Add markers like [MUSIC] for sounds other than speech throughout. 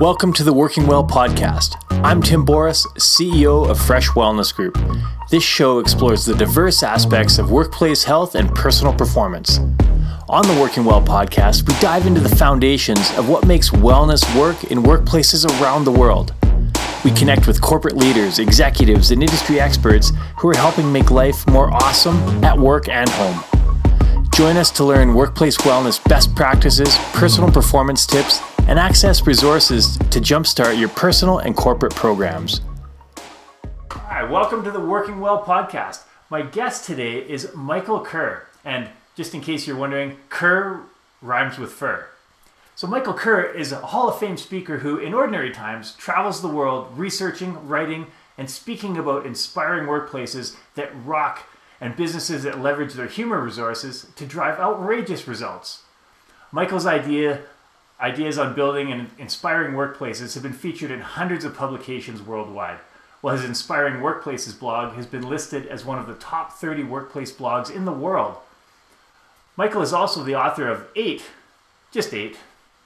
Welcome to the Working Well podcast. I'm Tim Boris, CEO of Fresh Wellness Group. This show explores the diverse aspects of workplace health and personal performance. On the Working Well podcast, we dive into the foundations of what makes wellness work in workplaces around the world. We connect with corporate leaders, executives, and industry experts who are helping make life more awesome at work and home. Join us to learn workplace wellness best practices, personal performance tips, and access resources to jumpstart your personal and corporate programs. Hi, welcome to the Working Well podcast. My guest today is Michael Kerr. And just in case you're wondering, Kerr rhymes with fur. So, Michael Kerr is a Hall of Fame speaker who, in ordinary times, travels the world researching, writing, and speaking about inspiring workplaces that rock and businesses that leverage their humor resources to drive outrageous results. Michael's idea Ideas on building and inspiring workplaces have been featured in hundreds of publications worldwide, while his Inspiring Workplaces blog has been listed as one of the top 30 workplace blogs in the world. Michael is also the author of eight, just eight,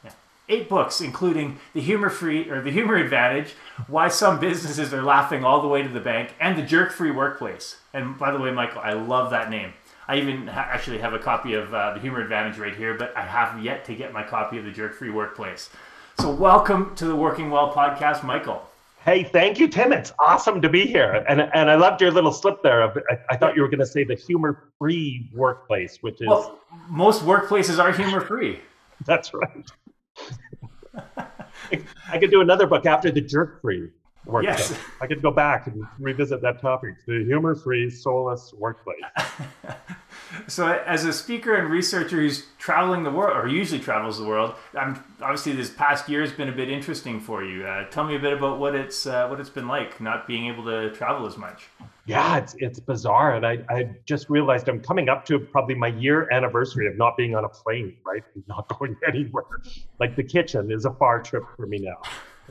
yeah, eight books, including The Humor Free or The Humor Advantage, Why Some Businesses Are Laughing All the Way to the Bank, and The Jerk Free Workplace. And by the way, Michael, I love that name. I even ha- actually have a copy of uh, the Humor Advantage right here, but I have yet to get my copy of the Jerk Free Workplace. So, welcome to the Working Well podcast, Michael. Hey, thank you, Tim. It's awesome to be here, and and I loved your little slip there. Of, I, I thought you were going to say the humor-free workplace, which is well, most workplaces are humor-free. [LAUGHS] That's right. [LAUGHS] I could do another book after the jerk-free workplace. Yes. I could go back and revisit that topic: the humor-free, soulless workplace. [LAUGHS] so as a speaker and researcher who's traveling the world or usually travels the world i'm obviously this past year has been a bit interesting for you uh, tell me a bit about what it's uh, what it's been like not being able to travel as much yeah it's it's bizarre and I, I just realized i'm coming up to probably my year anniversary of not being on a plane right not [LAUGHS] going anywhere like the kitchen is a far trip for me now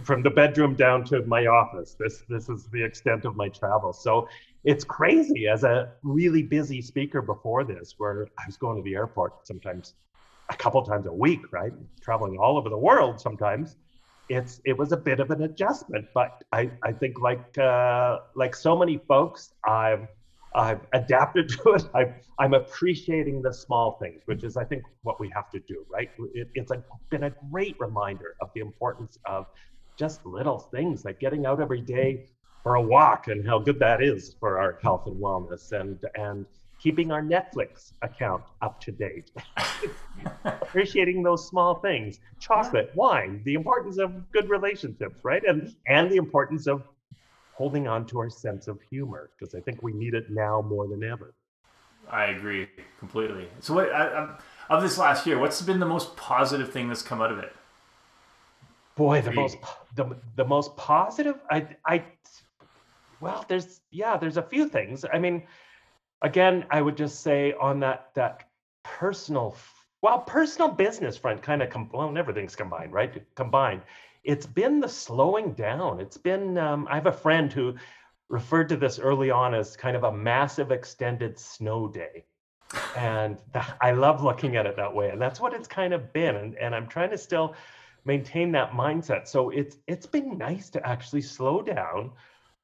from the bedroom down to my office this this is the extent of my travel so it's crazy as a really busy speaker before this, where I was going to the airport sometimes a couple times a week, right? Traveling all over the world sometimes. It's it was a bit of an adjustment, but I, I think like uh, like so many folks, I've I've adapted [LAUGHS] to it. i am appreciating the small things, which is I think what we have to do, right? It, it's a, been a great reminder of the importance of just little things like getting out every day for a walk and how good that is for our health and wellness and and keeping our Netflix account up to date. [LAUGHS] Appreciating those small things. Chocolate, wine, the importance of good relationships, right? And and the importance of holding on to our sense of humor because I think we need it now more than ever. I agree completely. So, what I, of this last year, what's been the most positive thing that's come out of it? Boy, the most the, the most positive. I I well, there's yeah, there's a few things. I mean, again, I would just say on that that personal, well, personal business front, kind of com- well, everything's combined, right? Combined. It's been the slowing down. It's been. Um, I have a friend who referred to this early on as kind of a massive extended snow day. And [LAUGHS] I love looking at it that way. And that's what it's kind of been. And, and I'm trying to still maintain that mindset. So it's it's been nice to actually slow down,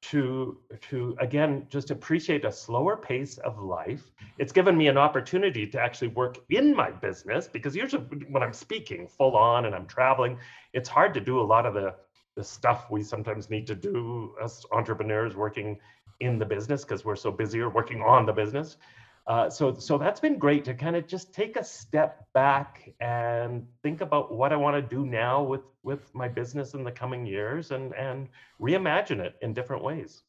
to to again just appreciate a slower pace of life it's given me an opportunity to actually work in my business because usually when i'm speaking full on and i'm traveling it's hard to do a lot of the the stuff we sometimes need to do as entrepreneurs working in the business because we're so busy or working on the business uh, so so that's been great to kind of just take a step back and think about what I want to do now with with my business in the coming years and and reimagine it in different ways.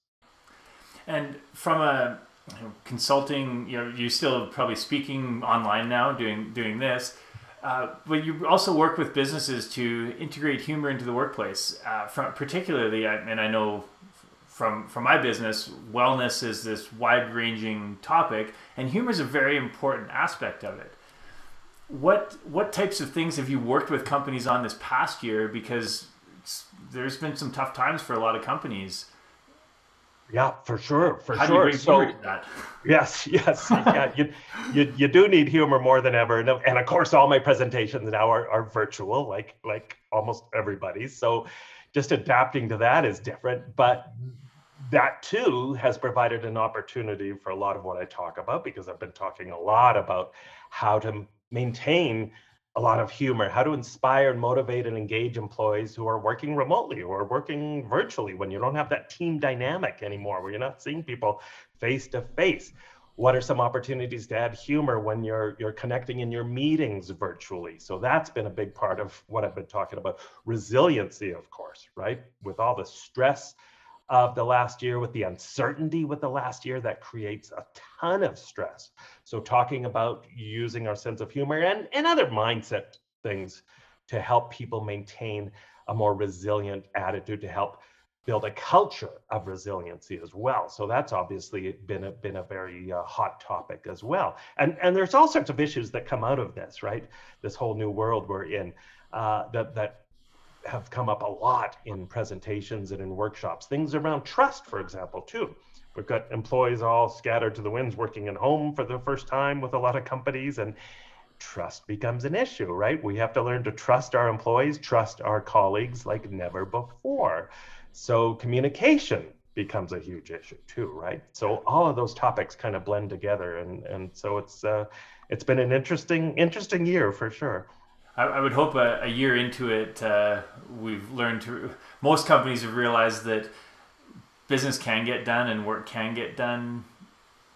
And from a you know, consulting, you know, you're still probably speaking online now, doing doing this. Uh, but you also work with businesses to integrate humor into the workplace. Uh, from particularly, and I know from from my business, wellness is this wide ranging topic, and humor is a very important aspect of it. What what types of things have you worked with companies on this past year? Because there's been some tough times for a lot of companies. Yeah, for sure, for How sure. so, [LAUGHS] yes, yes, yeah, you, you you do need humor more than ever, and, and of course, all my presentations now are, are virtual, like like almost everybody's. So, just adapting to that is different, but that too has provided an opportunity for a lot of what I talk about because I've been talking a lot about how to maintain a lot of humor, how to inspire and motivate and engage employees who are working remotely or working virtually when you don't have that team dynamic anymore, where you're not seeing people face to face. What are some opportunities to add humor when you're you're connecting in your meetings virtually? So that's been a big part of what I've been talking about. Resiliency, of course, right? With all the stress of the last year, with the uncertainty with the last year, that creates a ton of stress. So, talking about using our sense of humor and, and other mindset things to help people maintain a more resilient attitude, to help build a culture of resiliency as well. So that's obviously been a been a very uh, hot topic as well. And and there's all sorts of issues that come out of this, right? This whole new world we're in uh, that that have come up a lot in presentations and in workshops. Things around trust, for example, too. We've got employees all scattered to the winds working at home for the first time with a lot of companies, and trust becomes an issue, right? We have to learn to trust our employees, trust our colleagues like never before. So communication becomes a huge issue too, right? So all of those topics kind of blend together, and and so it's uh, it's been an interesting interesting year for sure. I, I would hope a, a, year into it, uh, we've learned to. Most companies have realized that business can get done and work can get done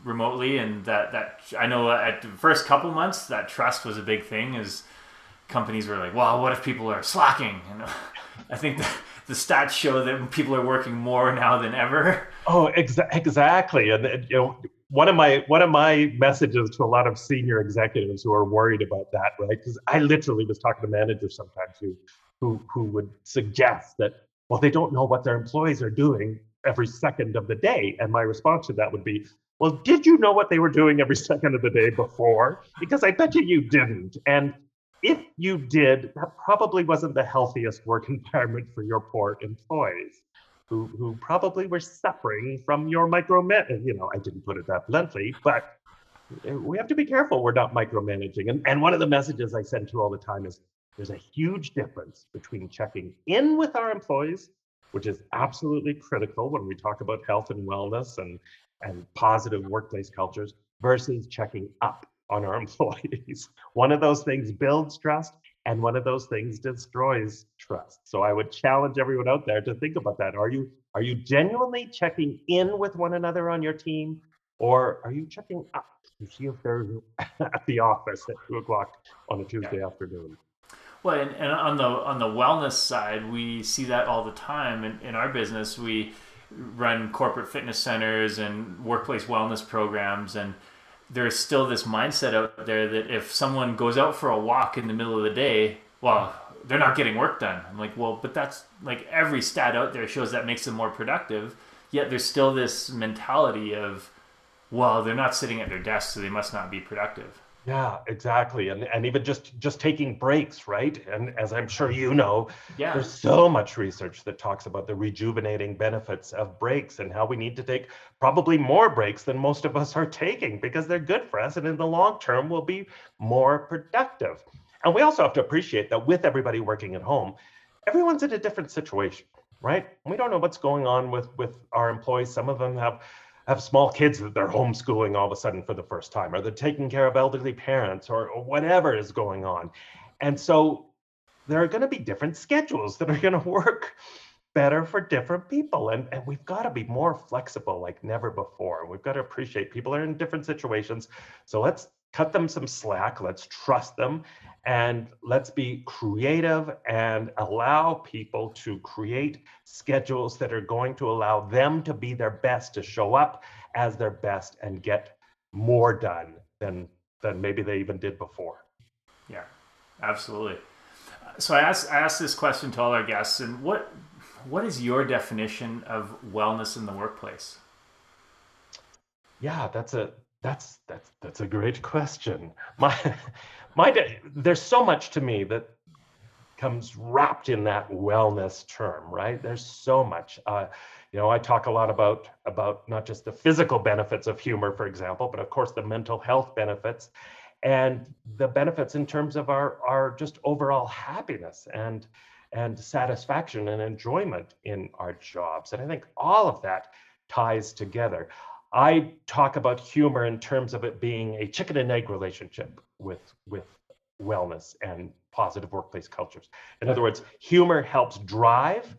remotely, and that that I know at the first couple months that trust was a big thing. Is companies were like, "Well, what if people are slacking?" And [LAUGHS] I think the, the stats show that people are working more now than ever. Oh, exa- exactly, and you know one of my one of my messages to a lot of senior executives who are worried about that, right? Because I literally was talking to managers sometimes who who who would suggest that well they don't know what their employees are doing every second of the day, and my response to that would be, well, did you know what they were doing every second of the day before? Because I bet you you didn't, and if you did, that probably wasn't the healthiest work [LAUGHS] environment for your poor employees who, who probably were suffering from your micromanaging. You know, I didn't put it that bluntly, but we have to be careful we're not micromanaging. And, and one of the messages I send to all the time is there's a huge difference between checking in with our employees, which is absolutely critical when we talk about health and wellness and, and positive workplace cultures, versus checking up on our [LAUGHS] employees. One of those things builds trust, and one of those things destroys trust. So i would challenge everyone out there to think about that. Are you are you genuinely checking in with one another on your team? Or are you checking up to see if they're [LAUGHS] at the office at two o'clock on a tuesday yeah. afternoon? Well and, and, on the on the wellness side we see that all the time in, in our business. We run corporate fitness centers and workplace wellness programs and there's still this mindset out there that if someone goes out for a walk in the middle of the day, well, they're not getting work done. I'm like, well, but that's like every stat out there shows that makes them more productive. Yet there's still this mentality of, well, they're not sitting at their desk, so they must not be productive. Yeah, exactly. And and even just just taking breaks, right? And as I'm sure you know, yeah. there's so much research that talks about the rejuvenating benefits of breaks and how we need to take probably more breaks than most of us are taking because they're good for us and in the long term we'll be more productive. And we also have to appreciate that with everybody working at home, everyone's in a different situation, right? We don't know what's going on with with our employees. Some of them have have small kids that they're homeschooling all of a sudden for the first time, or they're taking care of elderly parents, or, whatever is going on. And so there are going to be different schedules that are going [LAUGHS] to work better for different people. And, and we've got to be more flexible like never before. We've got to appreciate people are in different situations. So let's cut them some slack, let's trust them, and let's be creative and allow people to create schedules that are going to allow them to be their best, to show up as their best and get more done than than maybe they even did before. Yeah, absolutely. So I asked I asked this question to all our guests, and what what is your definition of wellness in the workplace? Yeah, that's a that's that's that's a great question. My my there's so much to me that comes wrapped in that wellness term, right? There's so much. Uh, you know, I talk a lot about about not just the physical benefits of humor, for example, but of course the mental health benefits and the benefits in terms of our our just overall happiness and and satisfaction and enjoyment in our jobs. And I think all of that ties together. I talk about humor in terms of it being a chicken and egg relationship with with wellness and positive workplace cultures. In other words, humor helps drive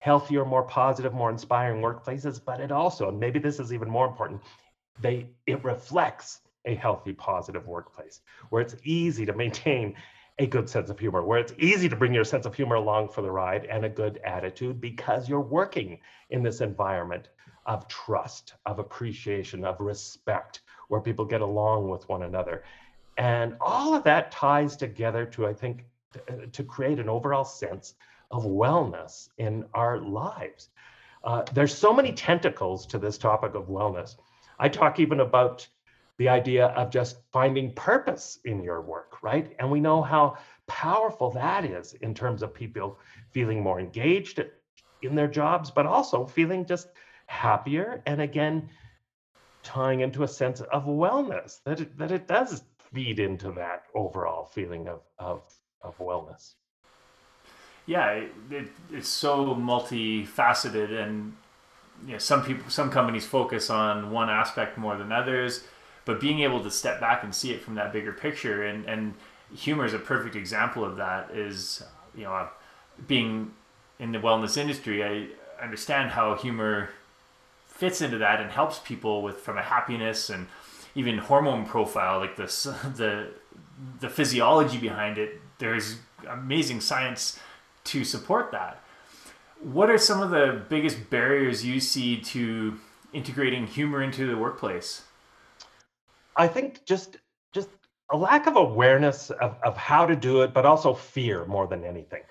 healthier, more positive, more inspiring workplaces, but it also, and maybe this is even more important, they it reflects a healthy, positive workplace where it's easy to maintain a good sense of humor, where it's easy to bring your sense of humor along for the ride and a good attitude because you're working in this environment of trust, of appreciation, of respect, where people get along with one another. And all of that ties together to, I think, to create an overall sense of wellness in our lives. Uh, there's so many tentacles to this topic of wellness. I talk even about the idea of just finding purpose in your work, right? And we know how powerful that is in terms of people feeling more engaged in their jobs, but also feeling just happier. And again, tying into a sense of wellness that it, that it does feed into that overall feeling of, of, of wellness. Yeah, it, it, it's so multifaceted and you know, some people, some companies focus on one aspect more than others but being able to step back and see it from that bigger picture and and humor is a perfect example of that is you know uh, being in the wellness industry i understand how humor fits into that and helps people with from a happiness and even hormone profile like this [LAUGHS] the the physiology behind it there's amazing science to support that what are some of the biggest barriers you see to integrating humor into the workplace I think just just a lack of awareness of, of how to do it, but also fear more than anything.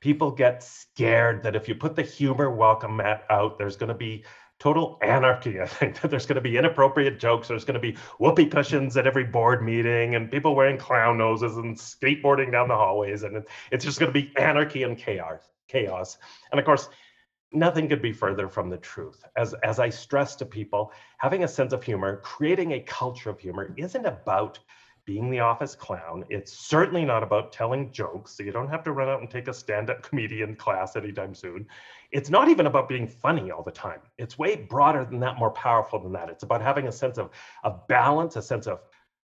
People get scared that if you put the humor welcome mat out, there's going to be total anarchy. I think that there's going to be inappropriate jokes. There's going to be whoopee cushions at every board meeting and people wearing clown noses and skateboarding down the hallways. And it's just going to be anarchy and chaos. Chaos. And of course, nothing could be further from the truth. As, as I stress to people, having a sense of humor, creating a culture of humor isn't about being the office clown. It's certainly not about telling jokes. So you don't have to run out and take a stand up comedian class anytime soon. It's not even about being funny all the time. It's way broader than that, more powerful than that. It's about having a sense of, of balance, a sense of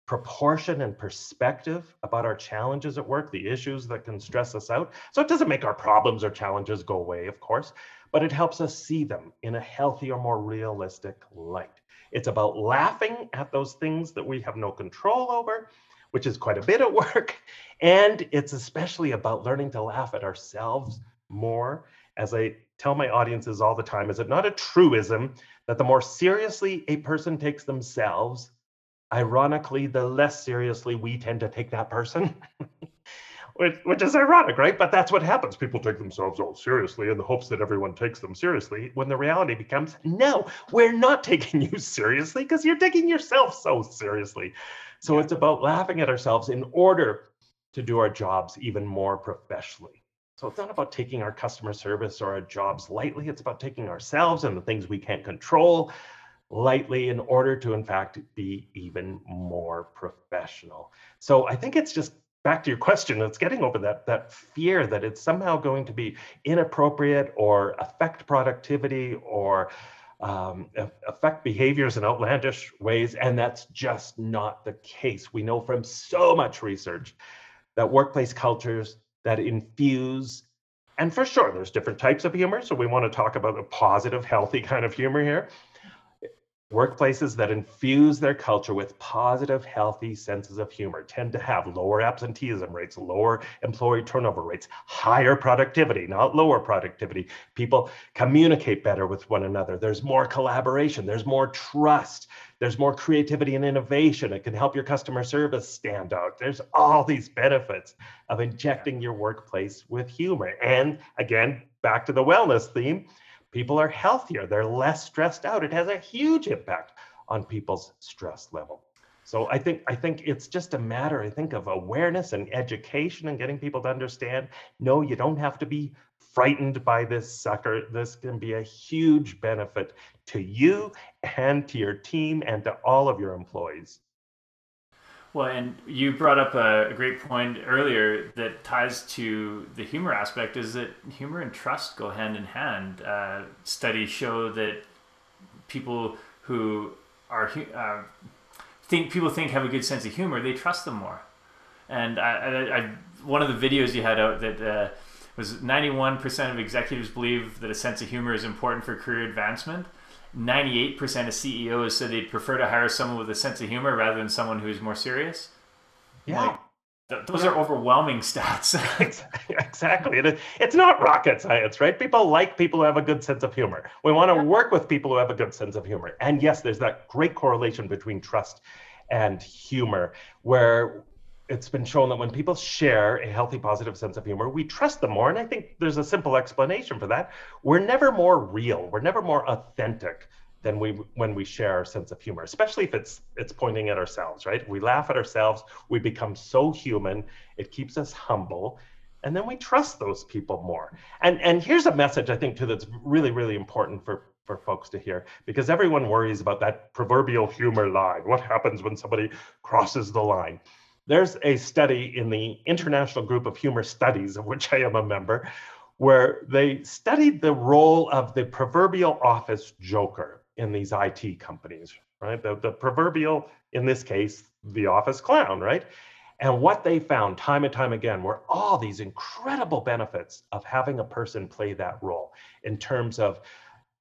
proportion and perspective about our challenges at work, the issues that can stress us out. So it doesn't make our problems or challenges go away, of course, but it helps us see them in a healthier, more realistic light. It's about laughing at those things that we have no control over, which is quite a bit of work. And it's especially about learning to laugh at ourselves more. As I tell my audiences all the time, is it not a truism that the more seriously a person takes themselves, ironically, the less seriously we tend to take that person? [LAUGHS] which, which is ironic, right? But that's what happens. People take themselves all seriously in the hopes that everyone takes them seriously, when the reality becomes, no, we're not [LAUGHS] taking you seriously because you're taking yourself so seriously. So yeah. it's about laughing at ourselves in order to do our jobs even more professionally. So it's not about taking our customer service or our jobs lightly. It's about taking ourselves and the things we can't control lightly in order to, in fact, be even more professional. So I think it's just back to your question, it's getting over that that fear that it's somehow going to be inappropriate or affect productivity or um, affect behaviors in outlandish ways, and that's just not the case. We know from so much research that workplace cultures that infuse and for sure there's different types of humor so we want to talk about a positive healthy kind of humor here Workplaces that infuse their culture with positive, healthy senses of humor tend to have lower absenteeism rates, lower employee turnover rates, higher productivity, not lower productivity. People communicate better with one another. There's more collaboration, there's more trust, there's more creativity and innovation. It can help your customer service stand out. There's all these benefits of injecting your workplace with humor. And again, back to the wellness theme people are healthier, they're less stressed out. It has a huge impact on people's stress level. So I think I think it's just a matter, I think, of awareness and education and getting people to understand. No, you don't have to be frightened by this sucker. This can be a huge benefit to you and to your team and to all of your employees. Well, and you brought up a, great point earlier that ties to the humor aspect is that humor and trust go hand in hand. Uh, studies show that people who are uh, think people think have a good sense of humor, they trust them more. And I, I, I one of the videos you had out that uh, was 91% of executives believe that a sense of humor is important for career advancement. 98% of CEOs said they'd prefer to hire someone with a sense of humor rather than someone who's more serious. Yeah. Like, th- those yeah. are overwhelming stats. [LAUGHS] exactly. It, it's not rocket science, right? People like people who have a good sense of humor. We want to yeah. work with people who have a good sense of humor. And yes, there's that great correlation between trust and humor, where it's been shown that when people share a healthy, positive sense of humor, we trust them more. And I think there's a simple explanation for that. We're never more real. We're never more authentic than we when we share our sense of humor, especially if it's it's pointing at ourselves, right? We laugh at ourselves. We become so human. It keeps us humble, and then we trust those people more. And and here's a message I think too that's really really important for for folks to hear because everyone worries about that proverbial humor line. What happens when somebody crosses the line? There's a study in the International Group of Humor Studies, of which I am a member, where they studied the role of the proverbial office joker in these IT companies, right? The, the proverbial, in this case, the office clown, right? And what they found time and time again were all these incredible benefits of having a person play that role in terms of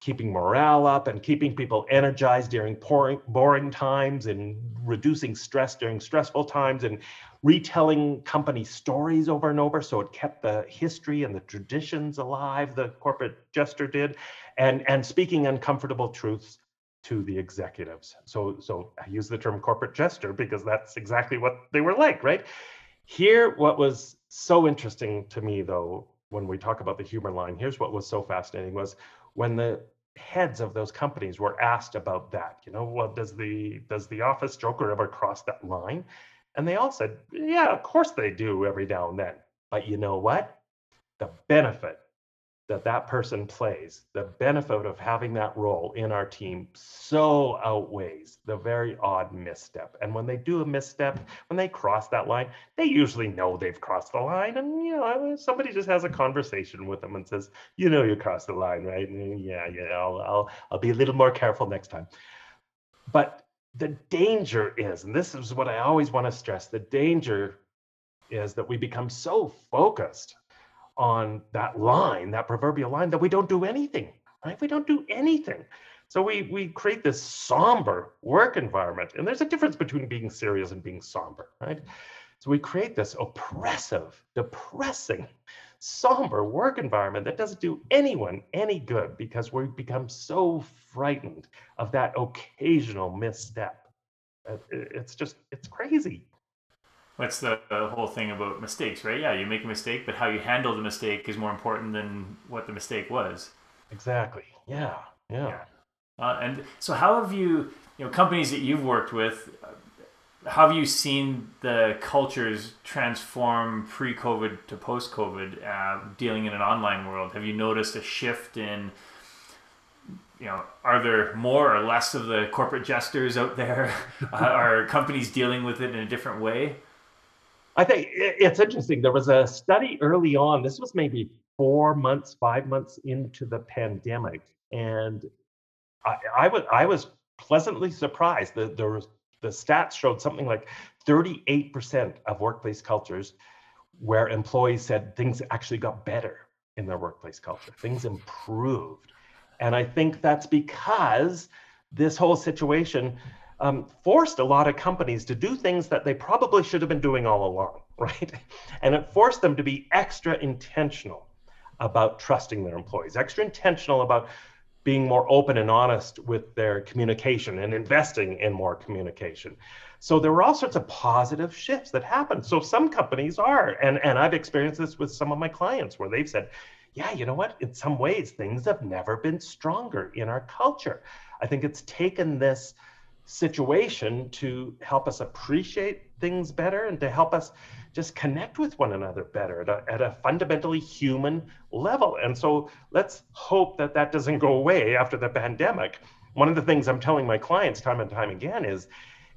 keeping morale up and keeping people energized during boring, boring times and reducing stress during stressful times and retelling company stories over and over. So it kept the history and the traditions alive the corporate jester did and and speaking uncomfortable truths to the executives. So so i use the term corporate jester because that's exactly what they were like right? Here what was so interesting to me though when we talk about the humor line here's what was so fascinating was when the heads of those companies were asked about that you know well does the does the office joker ever cross that line? And they all said yeah of course they do every now and then. But you know what? The benefit that that person plays, the benefit of having that role in our team so outweighs the very odd misstep. And when they do a misstep, when they cross that line, they usually know they've crossed the line. And you know, somebody just has a conversation with them and says, "You know, you crossed the line, right? And yeah, yeah, I'll, I'll, I'll be a little more careful next time." But the danger is, and this is what I always want to stress: the danger is that we become so focused on that line, that proverbial line, that we don't do anything, right? We don't do anything. So we we create this somber work environment, and there's a difference between being serious and being somber, right? So we create this oppressive, depressing, somber work environment that doesn't do anyone any good because we become so frightened of that occasional misstep. Uh, it's just it's crazy. That's the, the, whole thing about mistakes, right? Yeah, you make a mistake, but how you handle the mistake is more important than what the mistake was. Exactly. Yeah. Yeah. yeah. Uh, and so, how have you, you know, companies that you've worked with, uh, how have you seen the cultures transform pre-COVID to post-COVID, uh, dealing in an online world? Have you noticed a shift in, you know, are there more or less of the corporate jesters out there? [LAUGHS] uh, are companies dealing with it in a different way? I think it's interesting. There was a study early on, this was maybe four months, five months into the pandemic. And I, I was I was pleasantly surprised that there was the stats showed something like 38% of workplace cultures where employees said things actually got better in their workplace culture. Things improved. And I think that's because this whole situation um, forced a lot of companies to do things that they probably should have been doing all along, [LAUGHS] right? And it forced them to be extra intentional about trusting their employees, extra intentional about being more open and honest with their communication and investing in more communication. So there were all sorts of positive shifts that happened. So some companies are, and, and I've experienced this with some of my clients where they've said, yeah, you know what? In some ways, things have never been stronger in our culture. I think it's taken this situation to help us appreciate things better and to help us just connect with one another better at a, at a fundamentally human level. And so let's hope that that doesn't go away after the pandemic. One of the things I'm telling my clients time and time again is,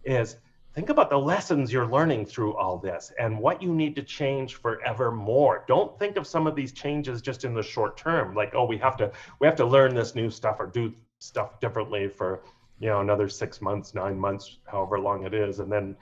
is think about the lessons you're learning through all this and what you need to change forevermore. Don't think of some of these changes just in the short term, like, oh, we have to we have to learn this new stuff or do stuff differently for you know another six months, nine months, however long it is, and then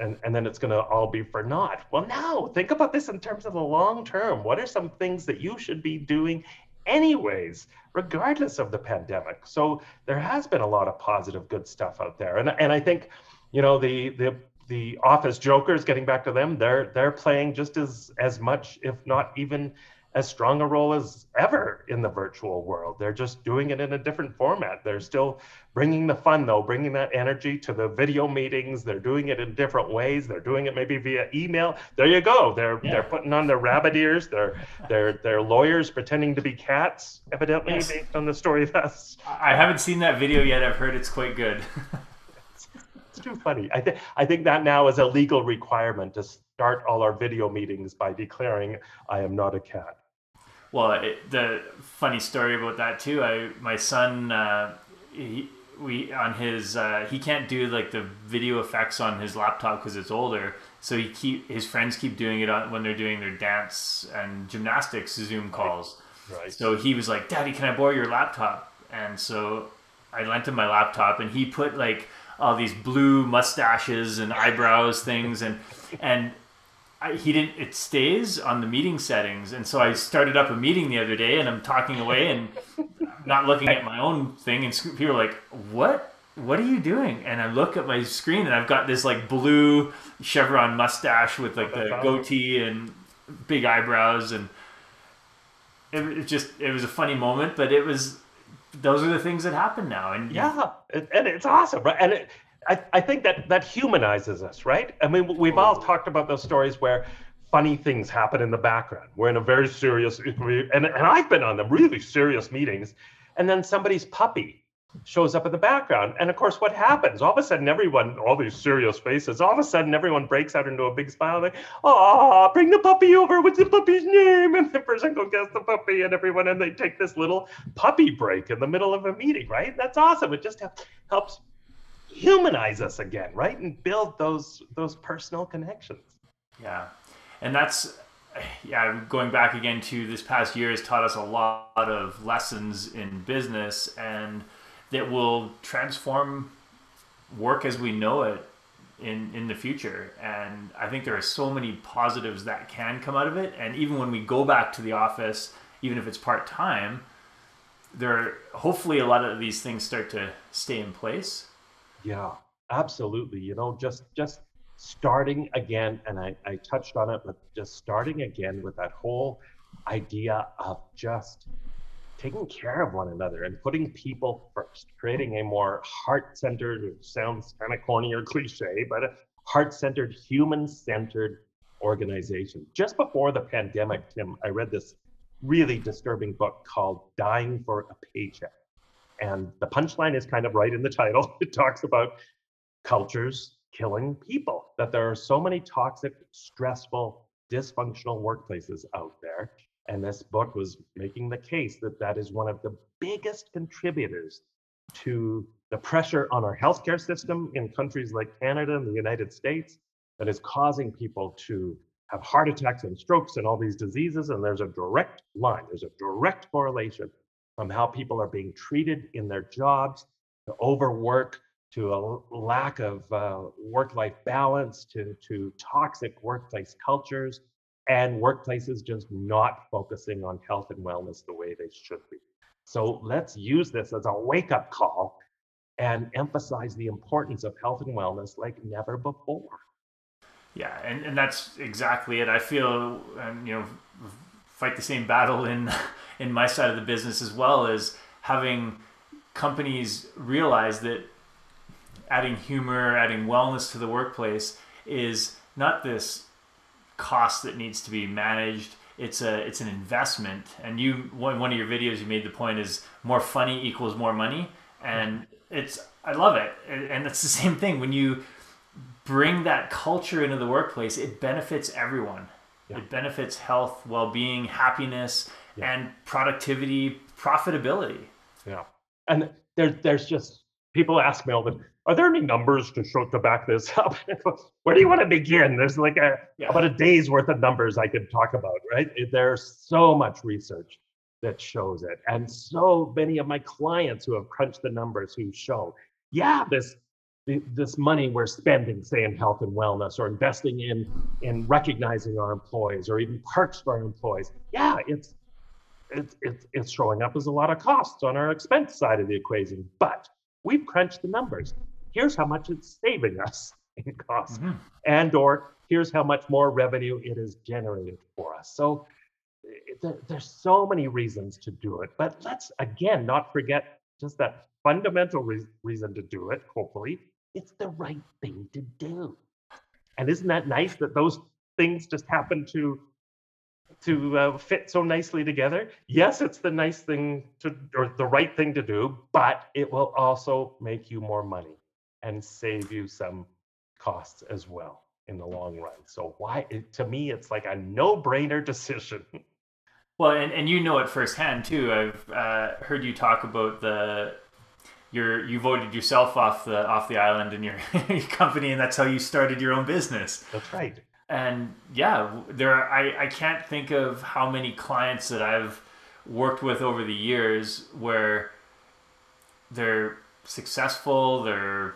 and, and then it's going to all be for naught. Well, no, think about this in terms of the long term. What are some things that you should be doing anyways, regardless of the pandemic? So there has been a lot of positive, good stuff out there. And, and I think, you know, the, the, the office jokers, getting back to them, they're, they're playing just as, as much, if not even as strong a role as ever in the virtual world. They're just doing it in a different format. They're still bringing the fun, though, bringing that energy to the video meetings. They're doing it in different ways. They're doing it maybe via email. There you go. They're yeah. they're putting on their rabbit ears. They're they're they're lawyers pretending to be cats, evidently yes. based on the story that's. I haven't seen that video yet. I've heard it's quite good. it's, [LAUGHS] it's too funny. I think I think that now is a legal requirement to start all our video meetings by declaring I am not a cat. Well, it, the funny story about that too. I my son, uh, he, we on his uh, he can't do like the video effects on his laptop because it's older. So he keep his friends keep doing it on, when they're doing their dance and gymnastics Zoom calls. Right. So he was like, "Daddy, can I borrow your laptop?" And so I lent him my laptop, and he put like all these blue mustaches and eyebrows things, and and I, he didn't. It stays on the meeting settings, and so I started up a meeting the other day, and I'm talking away and not looking at my own thing, and people are like, "What? What are you doing?" And I look at my screen, and I've got this like blue chevron mustache with like the goatee and big eyebrows, and it, it just it was a funny moment, but it was those are the things that happen now, and yeah, and it's awesome, right? And it, I, I think that that humanizes us, right? I mean, we've all hmm. talked about those stories where funny things happen in the background. We're in a very serious, and, and I've been on them, really serious meetings, and then somebody's puppy shows up in the background. And of course, what happens? All of a sudden, everyone, all these serious faces, all of a sudden, everyone breaks out into a big smile. Like, oh, bring the puppy over. What's the puppy's name? [LAUGHS] And the person goes, guess the puppy, and everyone, and they take this little puppy break in the middle of a meeting, right? That's awesome. It just helps humanize us again, right? And build those those personal connections. Yeah. And that's yeah, going back again to this past year has taught us a lot of lessons in business and that will transform work as we know it in in the future and i think there are so many positives that can come out of it and even when we go back to the office even if it's part-time there are hopefully a lot of these things start to stay in place yeah, absolutely. You know, just just starting again, and I, I touched on it, but just starting again with that whole idea of just taking care of one another and putting people first, creating a more heart-centered, sounds kind of corny or cliche, but a heart-centered, human-centered organization. Just before the pandemic, Tim, I read this really disturbing book called Dying for a Paycheck. And the punchline is kind of right in the title. [LAUGHS] It talks about cultures killing people, that there are so many toxic, stressful, dysfunctional workplaces out there. And this book was making the case that that is one of the biggest contributors to the pressure on our healthcare system in countries like Canada and the United States that is causing people to have heart attacks and strokes and all these diseases. And there's a direct line, there's a direct correlation from how people are being treated in their jobs, to overwork, to a lack of uh, work-life balance, to, to toxic workplace cultures, and workplaces just not focusing on health and wellness the way they should be. So let's use this as a wake-up call and emphasize the importance of health and wellness like never before. Yeah, and, and that's exactly it. I feel, um, you know, fight the same battle in [LAUGHS] in my side of the business as well as having companies realize that adding humor, adding wellness to the workplace is not this cost that needs to be managed. It's a it's an investment. And you one one of your videos you made the point is more funny equals more money. and it's I love it, and it's the [LAUGHS] same thing when you bring that culture into the workplace. It benefits everyone. Yeah. It benefits health, well-being, happiness, yeah. and productivity, profitability. Yeah, and there, there's just people ask me all the are there any numbers to show to back this up? [LAUGHS] Where do you want to begin? There's like a yeah. about a day's worth of numbers I could talk about, right? There's so much research that shows it, and so many of my clients who have crunched the numbers who show, yeah, this this money we're spending, say in health and wellness, or investing in in recognizing our employees, or even perks for our employees, yeah, it's it's it's, it's showing up as a lot of costs on our expense side of the equation, but we've crunched the numbers. Here's how much it's saving us [LAUGHS] in costs mm-hmm. and or here's how much more revenue it is generated for us. So there's so many reasons to do it. But let's again not forget just that fundamental re- reason to do it hopefully it's the right thing to do and isn't that nice that those things just happen to to uh, fit so nicely together. Yes, it's the nice thing to or the right thing to do, but it will also make you more money and save you some costs as well in the long run. So why to me it's like a no-brainer decision. Well, and, and you know it firsthand too. I've uh, heard you talk about the your you voted yourself off the off the island in your, [LAUGHS] your company, and that's how you started your own business. That's right. And yeah, there are, I I can't think of how many clients that I've worked with over the years where they're successful, they're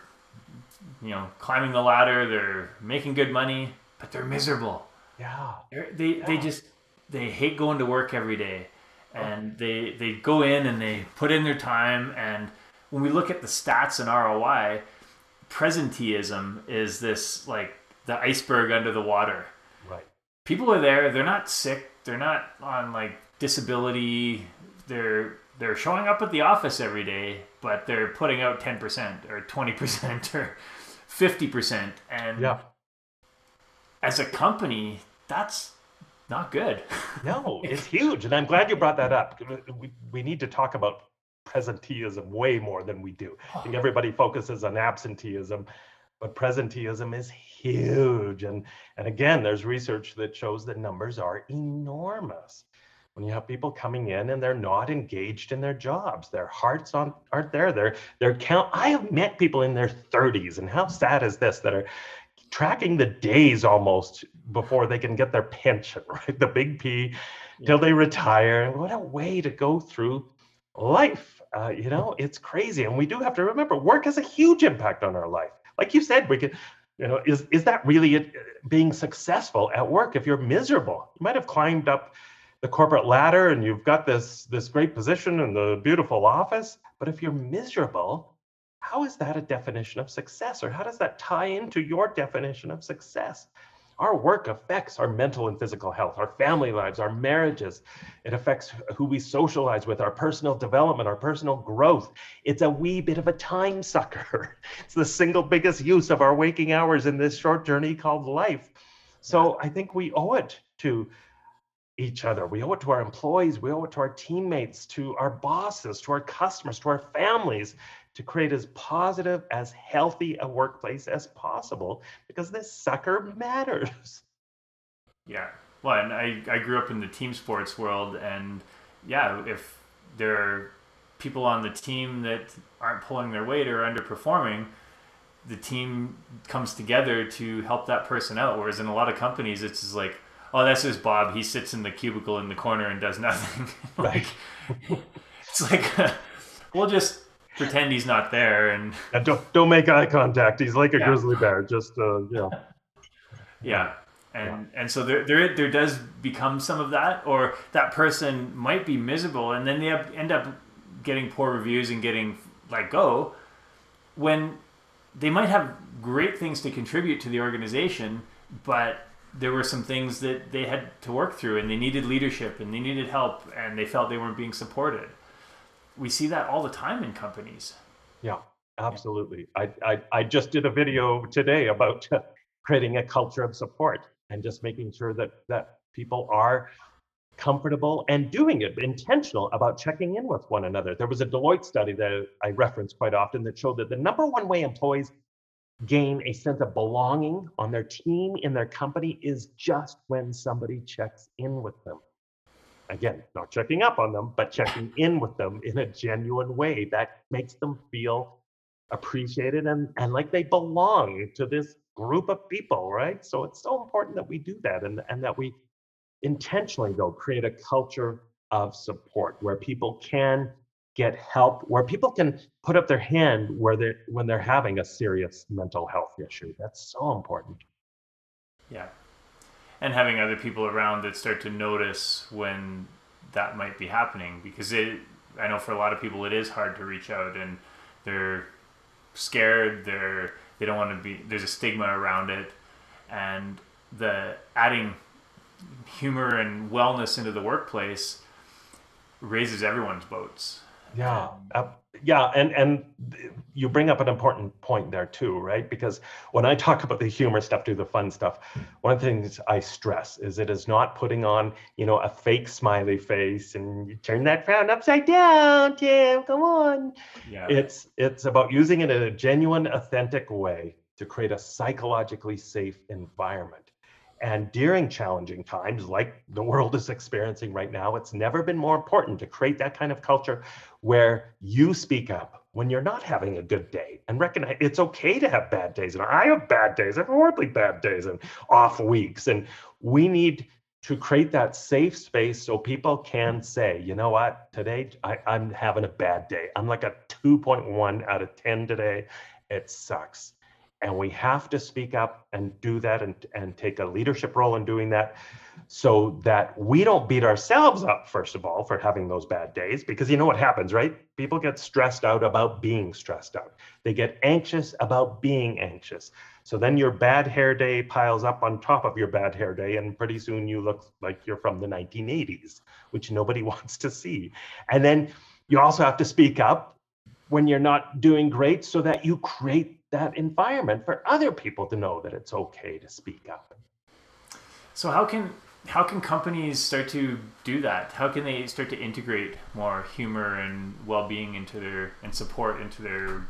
you know, climbing the ladder, they're making good money, but they're miserable. Yeah. They're, they yeah. they just they hate going to work every day, oh. and they they go in and they put in their time. And when we look at the stats and ROI, presenteeism is this like the iceberg under the water. Right. People are there. They're not sick. They're not on like disability. They're they're showing up at the office every day, but they're putting out ten percent or twenty percent or 50%. And yeah. as a company, that's not good. no, [LAUGHS] it's huge. And I'm glad you brought that up. We, we need to talk about presenteeism way more than we do. I think everybody focuses on absenteeism, but presenteeism is huge. And, and again, there's research that shows that numbers are enormous when you have people coming in and they're not engaged in their jobs their hearts on, aren't there they're they're count i have met people in their 30s and how sad is this that are tracking the days almost before they can get their pension [LAUGHS] right the big p yeah. till they retire what a way to go through life uh, you know it's crazy and we do have to remember work has a huge impact on our life. Like you said we can you know is is that really it, being successful at work if you're miserable? You might have climbed up the corporate ladder and you've got this this great position and the beautiful office but if you're miserable how is that a definition of success or how does that tie into your definition of success our work affects our mental and physical health our family lives our marriages. It affects who we socialize with our personal development our personal growth. It's a wee bit of a time sucker. [LAUGHS] It's the single biggest use of our waking hours in this short journey called life. So i think we owe it to each other. We owe it to our employees, we owe it to our teammates, to our bosses, to our customers, to our families to create as positive, as healthy a workplace as possible because this sucker matters. [LAUGHS] Yeah. Well, and I, I grew up in the team sports world, and yeah, if there are people on the team that aren't pulling their weight or underperforming, the team comes together to help that person out. Whereas in a lot of companies, it's just like, oh, that's just Bob. He sits in the cubicle in the corner and does [LAUGHS] nothing. [LAUGHS] like, it's like, we'll just pretend he's not there and, and don't don't make eye contact. He's like a yeah. grizzly bear. Just uh, yeah. Yeah. And yeah. and so there, there there does become some of that, or that person might be miserable, and then they have, end up getting poor reviews and getting let go, when they might have great things to contribute to the organization, but there were some things that they had to work through and they needed leadership and they needed help and they felt they weren't being supported. We see that all the time in companies. Yeah, absolutely. I, I, I just did a video today about [LAUGHS] creating a culture of support and just making sure that, that people are comfortable and doing it intentional about checking in with one another. There was a Deloitte study that I reference quite often that showed that the number one way employees gain a sense of belonging on their team in their company is just when somebody checks in with them. Again, not checking up on them, but checking [LAUGHS] in with them in a genuine way that makes them feel appreciated and, and like they belong to this group of people, right? So it's so important that we do that and, and that we intentionally, though, create a culture of support where people can get help, where people can put up their hand where they when they're having a serious mental health issue. That's so important. Yeah. And having other people around that start to notice when that might be happening because it I know for a lot of people it is hard to reach out and they're scared, they're they don't want to be there's a stigma around it and the adding humor and wellness into the workplace raises everyone's boats yeah, uh, yeah, and and you bring up an important point there too, right? Because when I talk about the humor stuff, do the fun stuff, one of the things I stress is it is not putting on, you know, a fake smiley face and you turn that frown upside down, Tim. Come on. Yeah. It's it's about using it in a genuine, authentic way to create a psychologically safe environment. And during challenging times like the world is experiencing right now, it's never been more important to create that kind of culture where you speak up when you're not having a good day and recognize it's okay to have bad days. And I have bad days, I have horribly bad days and off weeks. And we need to create that safe space so people can say, you know what, today I, am having a bad day. I'm like a 2.1 out of 10 today. It sucks and we have to speak up and do that and, and take a leadership role in doing that so that we don't beat ourselves up first of all for having those bad days because you know what happens right? People get stressed out about being stressed out. They get anxious about being anxious. So then your bad hair day piles up on top of your bad hair day and pretty soon you look like you're from the 1980s which nobody [LAUGHS] wants to see. And then you also have to speak up when you're not doing great so that you create that environment for other people to know that it's okay to speak up. So how can how can companies start to do that? How can they start to integrate more humor and well-being into their and support into their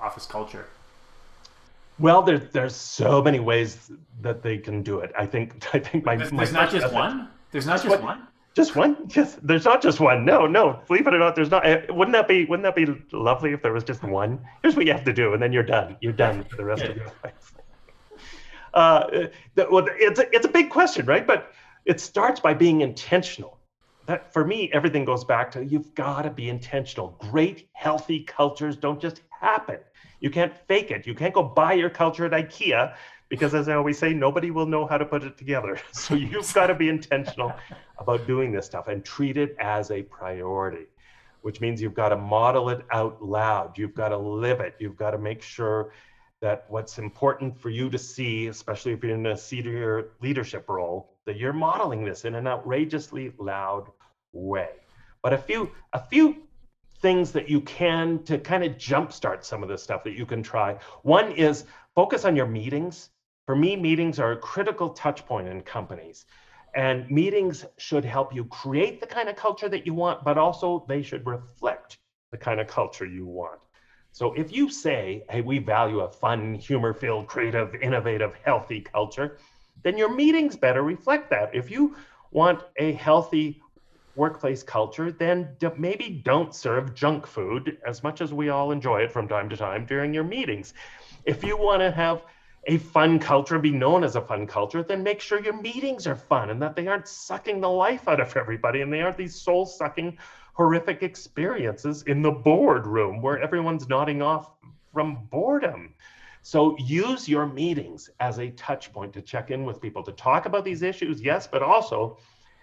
office culture? Well, there's there's so many ways that they can do it. I think [LAUGHS] I think my there's, my there's not just one. There's not just one. Just one? Just there's not just one. No, no. Believe it or not, there's not. Eh, wouldn't that be Wouldn't that be lovely if there was just one? Here's what you have to do, and then you're done. You're done for the rest of your life. [LAUGHS] Uh, well, it's a, it's a big question, right? But it starts by being intentional. That for me, everything goes back to you've got to be intentional. Great, healthy cultures don't just happen. You can't fake it. You can't go buy your culture at IKEA because as I always say, nobody will know how to put it together. [LAUGHS] So you've got to be intentional about doing this stuff and treat it as a priority, which means you've got to model it out loud. You've got to live it. You've got to make sure that what's important for you to see, especially if you're in a senior leadership role, that you're modeling this in an outrageously loud way. But a few, a few things that you can to kind of jumpstart some of this stuff that you can try. One is focus on your meetings for me, meetings are a critical touch point in companies. And meetings should help you create the kind of culture that you want, but also they should reflect the kind of culture you want. So if you say, hey, we value a fun, humor filled, creative, innovative, healthy culture, then your meetings better reflect that. If you want a healthy workplace culture, then maybe don't serve junk food as much as we all enjoy it from time to time during your meetings. If you want to have a fun culture, be known as a fun culture, then make sure your meetings are fun and that they aren't sucking the life out of everybody and they aren't these soul sucking, horrific experiences in the boardroom where everyone's nodding off from boredom. So use your meetings as a touch point to check in with people, to talk about these issues, yes, but also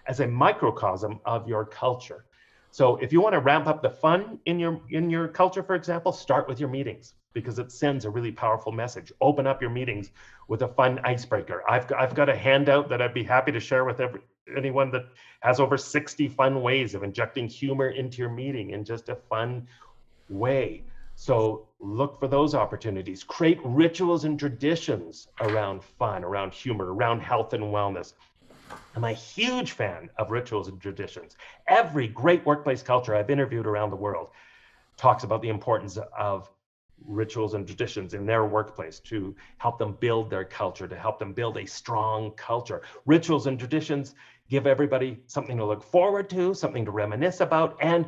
as a microcosm of your culture. So if you want to ramp up the fun in your in your culture, for example, start with your meetings because it sends a really powerful message. Open up your meetings with a fun icebreaker. I've I've got a handout that I'd be happy to share with every, anyone that has over 60 fun ways of injecting humor into your meeting in just a fun way. So look for those opportunities. Create rituals and traditions around fun, around humor, around health and wellness. I'm a huge fan of rituals and traditions. Every great workplace culture I've interviewed around the world talks about the importance of rituals and traditions in their workplace to help them build their culture, to help them build a strong culture. Rituals and traditions give everybody something to look forward to, something to reminisce about, and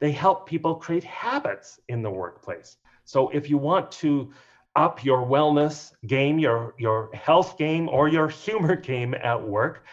they help people create habits in the workplace. So if you want to up your wellness game, your, your health game, or your humor [LAUGHS] game at work,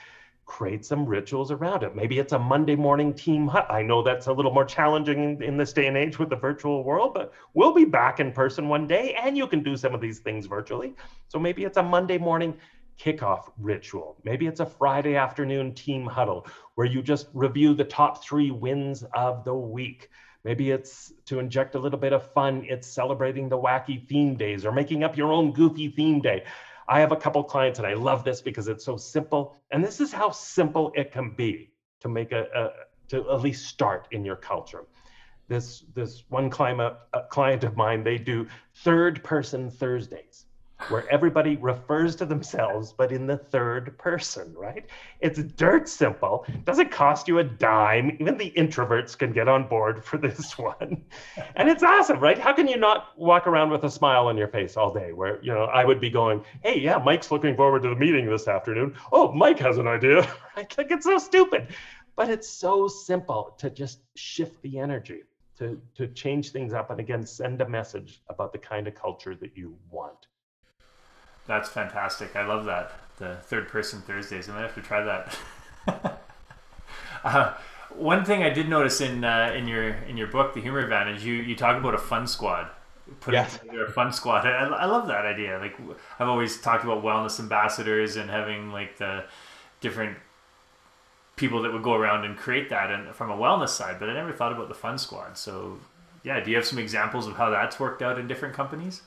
create some rituals around it. Maybe it's a Monday morning team hut. I know that's a little more challenging in, in, this day and age with the virtual world, but we'll be back in person one day and you can do some of these things virtually. So maybe it's a Monday morning kickoff ritual. Maybe it's a Friday afternoon team huddle where you just review the top three wins of the week. Maybe it's to inject a little bit of fun. It's celebrating the wacky theme days or making up your own goofy theme day. I have a couple clients and I love this because it's so simple. And this is how simple it can be to make a, a to at least start in your culture. This this one client, client of mine, they do third person Thursdays where everybody refers to themselves, but in the third person, right? It's dirt simple. Doesn't cost you a dime. Even the introverts can get on board for this [LAUGHS] one. And it's awesome, right? How can you not walk around with a smile on your face all day where, you know, I would be going, hey, yeah, Mike's looking forward to the meeting this afternoon. Oh, Mike has an idea, [LAUGHS] right? Like it's so stupid. But it's so simple to just shift the energy. To, to change things up and again send a message about the kind of culture that you want that's fantastic. I love that. The third person Thursdays. I might have to try that. [LAUGHS] uh, one thing I did notice in uh, in your in your book, The Humor Advantage, you you talk about a fun squad. Putting yes. together a fun squad. I, I love that idea. Like I've always talked about wellness ambassadors and having like the different people that would go around and create that and from a wellness side, but I never thought about the fun squad. So yeah, do you have some examples of how that's worked out in different companies?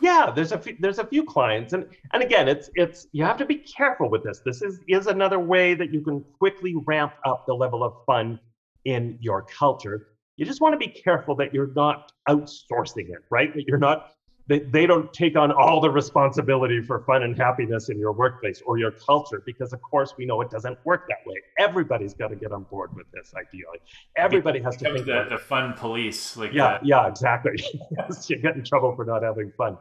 Yeah. Uh, there's a few, there's a few clients and and again it's it's you have to be careful with this. This is is another way that you can quickly ramp up the level of fun in your culture. You just want to be careful that you're not outsourcing it right? That you're not they, they don't take on all the responsibility for fun and happiness in your workplace or your culture because of course we know it doesn't work that way. Everybody's got to get on board with this ideally. Everybody has to think the, the fun police like yeah yeah exactly. [LAUGHS] You get in trouble for not having fun.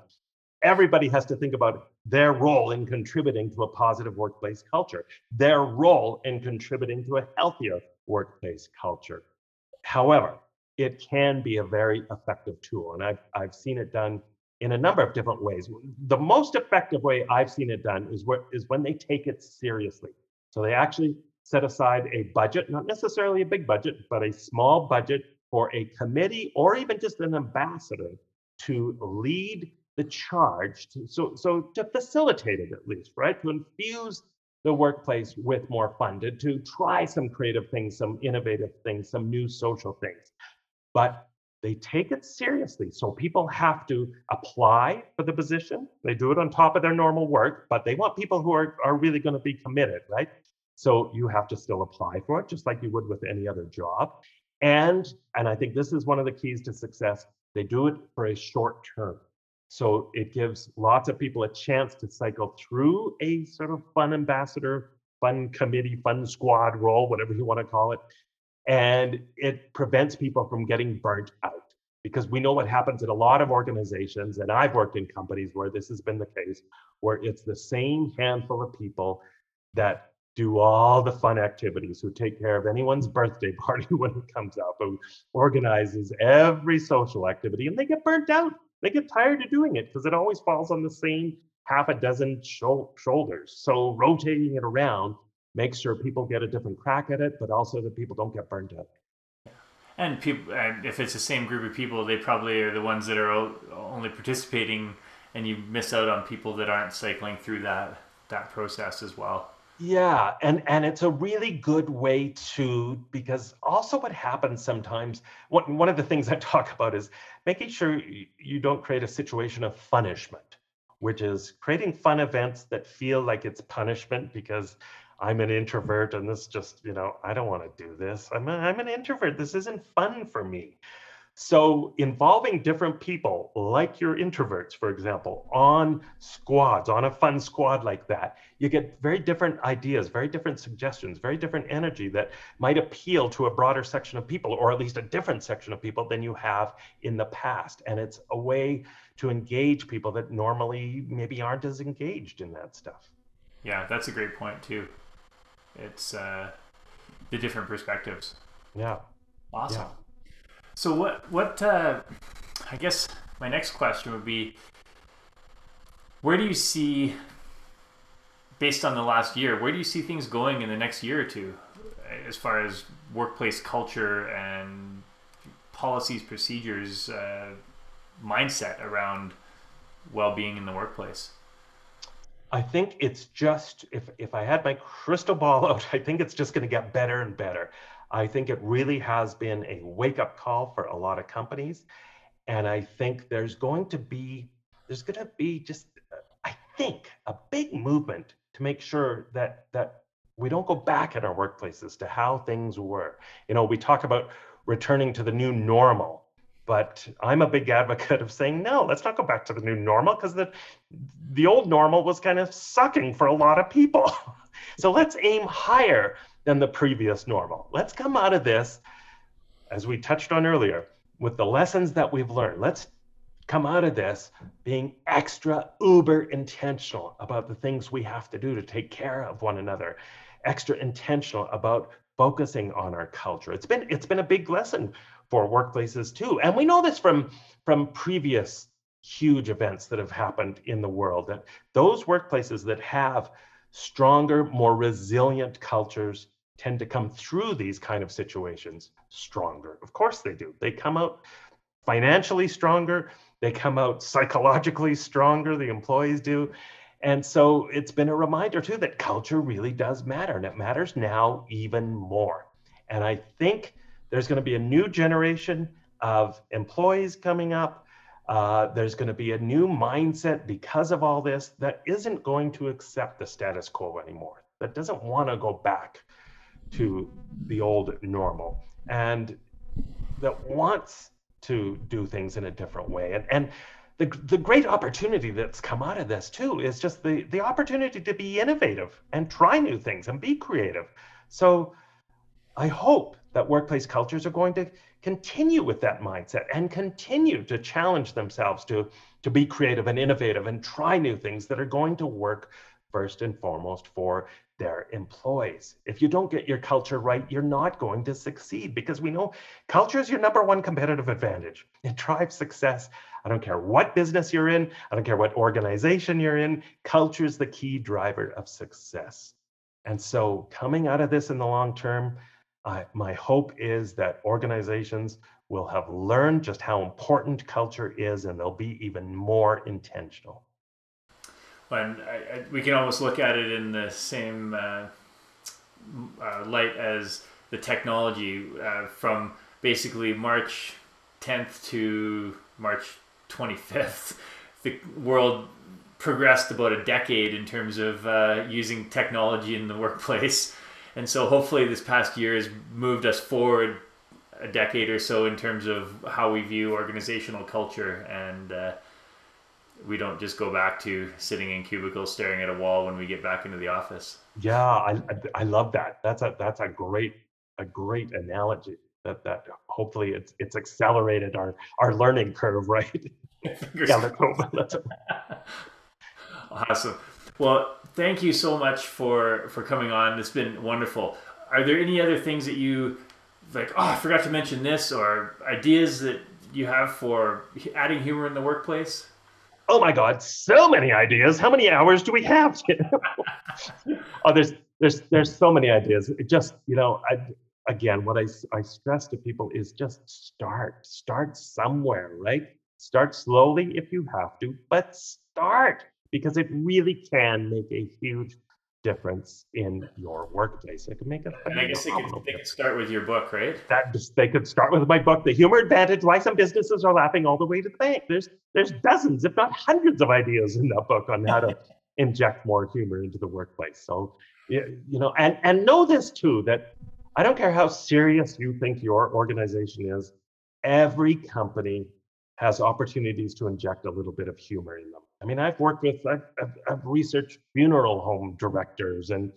Everybody has to think about their role in contributing to a positive workplace culture their role in contributing to a healthier workplace culture. However it can be a very effective tool and i've, I've seen it done in a number of different ways. The most effective way I've seen it done is what is when they take it seriously. So they actually set aside a budget, not necessarily a big budget, but a small budget for a committee or even just an ambassador to lead the charge to, so so to facilitate it at least right to infuse the workplace with more funded to try some creative things some innovative things some new social things but they take it seriously. So people have to apply for the position. They do it on top of their normal work, but they want people who are, are really going to be committed, right? So you have to still apply for it, just like you would with any other job. And and I think this is one of the keys to success. They do it for a short term. So it gives lots of people a chance to cycle through a sort of fun ambassador, fun committee, fun squad role, whatever you want to call it, and it prevents people from getting burnt out because we know what happens in a lot of organizations and i've worked in companies where this has been the case where it's the same handful of people that do all the fun activities who take care of anyone's [LAUGHS] birthday party when it comes up who organizes every social activity and they get burnt out. They get tired of doing it because it always falls on the same half a dozen shoulders. So rotating it around make sure people get a different crack at it, but also that people don't get burned out. And people, and if it's the same group of people, they probably are the ones that are only participating, and you miss out on people that aren't cycling through that that process as well. Yeah, and and it's a really good way to because also what happens sometimes. One one of the things [LAUGHS] I talk about is making sure you don't create a situation of punishment, which is creating fun events that feel like it's punishment because I'm an introvert and this just, you know, I don't want to do this. I'm, a, I'm an introvert. This isn't fun for me. So, involving different people, like your introverts, for example, on squads, on a fun squad like that, you get very different ideas, very different suggestions, very different energy that might appeal to a broader section of people, or at least a different section of people than you have in the past. And it's a way to engage people that normally maybe aren't as engaged in that stuff. Yeah, that's a great point, too. It's uh, the different perspectives. Yeah. Awesome. Yeah. So what what uh, I guess my next question would be where do you see based on the last year, where do you see things going in the next year or two as far as workplace culture and policies, procedures, uh, mindset around well-being in the workplace? I think it's just if if I had my crystal ball [LAUGHS] out, I think it's just going to get better and better. I think it really has been a wake up call for a lot of companies. And I think there's going to be, there's going to be just, I think, a big movement to make sure that, that we don't go back in our workplaces to how things were. You know, we talk about returning to the new normal, but I'm a big advocate of saying, no, let's not go back to the new normal because the, the old normal was kind of sucking for a lot of people. [LAUGHS] so let's aim higher than the previous normal. Let's come out of this, as we touched on earlier, with the lessons that we've learned. Let's come out of this being extra uber intentional about the things we have to do to take care of one another, extra intentional about focusing on our culture. It's been it's been a big lesson for workplaces too. And we know this from from previous huge events that have happened in the world that those workplaces that have stronger, more resilient cultures tend to come through these kind of situations stronger. Of course they do. They come out financially stronger, they come out psychologically stronger, the employees do. And so it's been a reminder too that culture really does matter and it matters now even more. And I think there's going to be a new generation of employees coming up. Uh, there's going to be a new mindset because of all this that isn't going to accept the status quo anymore, that doesn't want to go back to the old normal and that wants to do things in a different way. And, and the, the great opportunity that's come out of this too is just the, the opportunity to be innovative and try new things and be creative. So I hope that workplace cultures are going to continue with that mindset and continue to challenge themselves to, to be creative and innovative and try new things that are going to work first and foremost for their employees. If you don't get your culture right, you're not going to succeed because we know culture is your number one competitive advantage. It drives success. I don't care what business you're in, I don't care what organization you're in, culture is the key driver of success. And so, coming out of this in the long term, uh, my hope is that organizations will have learned just how important culture is and they'll be even more intentional and I, I, we can almost look at it in the same uh, uh, light as the technology uh, from basically March 10th to March 25th. [LAUGHS] The world progressed about a decade in terms of uh, using technology in the workplace. [LAUGHS] And so hopefully this past year has moved us forward a decade or so in terms of how we view organizational culture and uh, we don't just go back to sitting in cubicles staring at a wall when we get back into the office. Yeah, I I love that. That's a that's a great a great analogy. That that hopefully it's it's accelerated our our learning curve, [LAUGHS] right? [LAUGHS] yeah, let's hope. Let's hope. [LAUGHS] awesome. Well, thank you so much for for coming on. It's been wonderful. Are there any other things that you like? Oh, I forgot to mention this, or ideas that you have for adding humor in the workplace? oh my god so many ideas how many hours do we have [LAUGHS] oh there's there's there's so many ideas it just you know I, again what I, I stress to people is just start start somewhere right start slowly if you have to but start because it really can make a huge difference in your workplace. It can make a. And I guess they could, they could start with your book, right? That just, they could start with my book, The Humor Advantage: Why Some Businesses Are Laughing All the Way to the Bank. There's there's dozens, if not hundreds, of ideas in that book on how to [LAUGHS] inject more humor into the workplace. So you know, and and know this too that I don't care how serious you think your organization is. every company has opportunities to inject a little bit of humor in them. I mean, I've worked with, I've, I've, I've researched funeral home directors and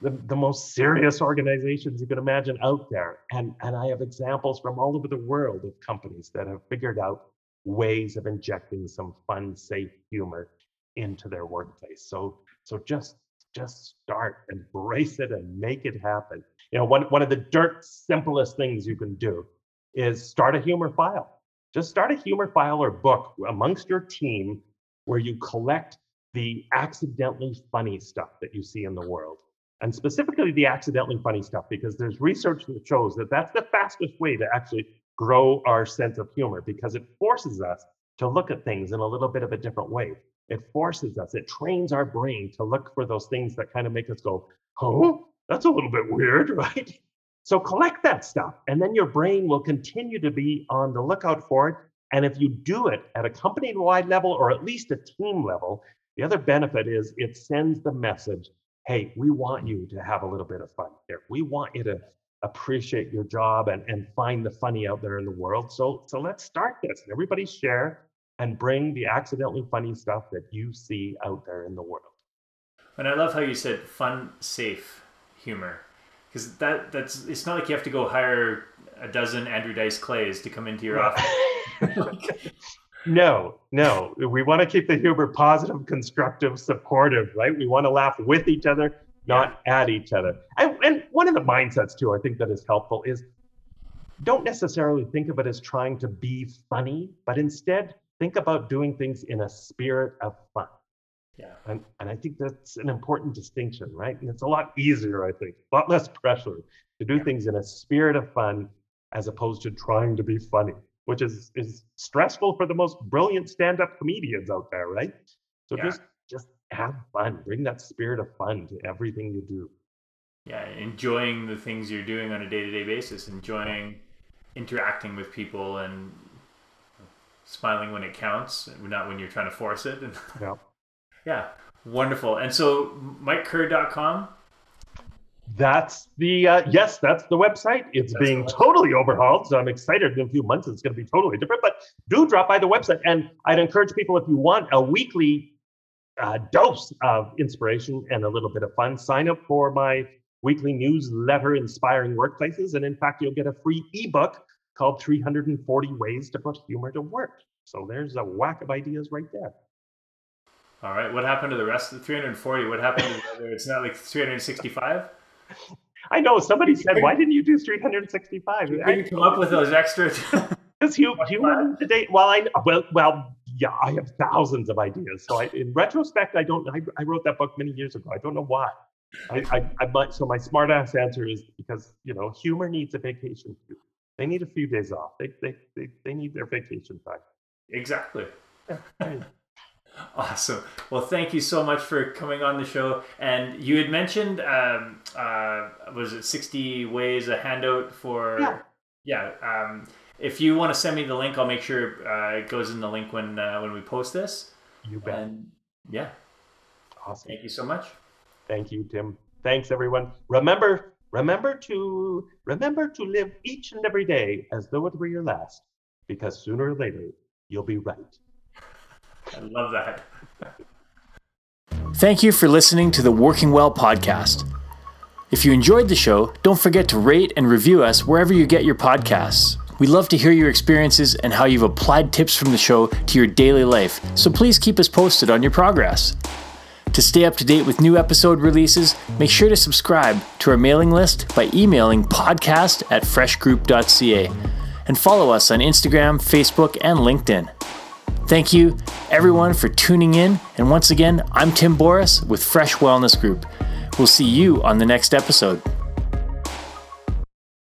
the, the most serious organizations you can imagine out there. And, and I have examples from all over the world of companies that have figured out ways of injecting some fun, safe humor into their workplace. So, so just just start, embrace it, and make it happen. You know, one, one of the dirt simplest things you can do is start a humor file. Just start a humor file or book amongst your team where you collect the accidentally funny stuff that you see in the world and specifically the accidentally funny stuff, because there's research that shows that that's the fastest way to actually grow our sense of humor because it forces us to look at things in a little bit of a different way. It forces us, it trains our brain to look for those things that kind of make us go, oh, that's a little bit weird, [LAUGHS] right? So collect that stuff, and then your brain will continue to be on the lookout for it. And if you do it at a company wide level or at least a team level, the other benefit is it sends the message hey, we want you to have a little bit of fun here. We want you to appreciate your job and, and find the funny out there in the world. So, so let's start this. Everybody share and bring the accidentally funny stuff that you see out there in the world. And I love how you said fun, safe humor. Because that that's it's not like you have to go hire a dozen Andrew Dice Clays to come into your office. [LAUGHS] No, no. We want to keep the humor positive, constructive, supportive, right? We want to laugh with each other, not yeah. at each other. And, and one of the mindsets, too, I think that is helpful is don't necessarily think of it as trying to be funny, but instead think about doing things in a spirit of fun. Yeah. And, and I think that's an important distinction, right? And it's a lot easier, I think, a lot less pressure to do yeah. things in a spirit of fun as opposed to trying to be funny which is is stressful for the most brilliant stand-up comedians out there, right? So yeah. just just have fun. Bring that spirit of fun to everything you do. Yeah, enjoying the things you're doing on a day-to-day basis, enjoying interacting with people and smiling when it counts, not when you're trying to force it. [LAUGHS] yeah. Yeah. Wonderful. And so MikeKerr.com that's the uh, yes, that's the website. It's that's being totally overhauled, so I'm excited. In a few months, it's going to be totally different. But do drop by the website, and I'd encourage people if you want a weekly uh, dose of inspiration and a little bit of fun, sign up for my weekly newsletter, Inspiring Workplaces, and in fact, you'll get a free ebook called 340 Ways to Put Humor to Work. So there's a whack of ideas right there. All right. What happened to the rest of the 340? What happened to the other? It's not like 365? I know somebody said, "Why didn't you do 365?" You come up with those extras. [LAUGHS] Because human today, well, I well, well, yeah, I have thousands of ideas. So, I, in retrospect, I don't. I, I, wrote that book many years ago. I don't know why. I, I, I might. So, my smartass answer is because you know, humor needs a vacation too. They need a few days off. They they they, they need their vacation time. Exactly. Awesome. Well, thank you so much for coming on the show. And you had mentioned, um, uh, was it 60 ways a handout for? Yeah. Yeah. Um, if you want to send me the link, I'll make sure uh, it goes in the link when uh, when we post this. You bet. And yeah. Awesome. Thank you so much. Thank you, Tim. Thanks, everyone. Remember, remember to remember to live each and every day as though it were your last, because sooner or later you'll be right. I love that. Thank you for listening to the Working Well podcast. If you enjoyed the show, don't forget to rate and review us wherever you get your podcasts. We love to hear your experiences and how you've applied tips from the show to your daily life, so please keep us posted on your progress. To stay up to date with new episode releases, make sure to subscribe to our mailing list by emailing podcast at freshgroup.ca and follow us on Instagram, Facebook, and LinkedIn. Thank you, everyone, for tuning in. And once again, I'm Tim Boris with Fresh Wellness Group. We'll see you on the next episode.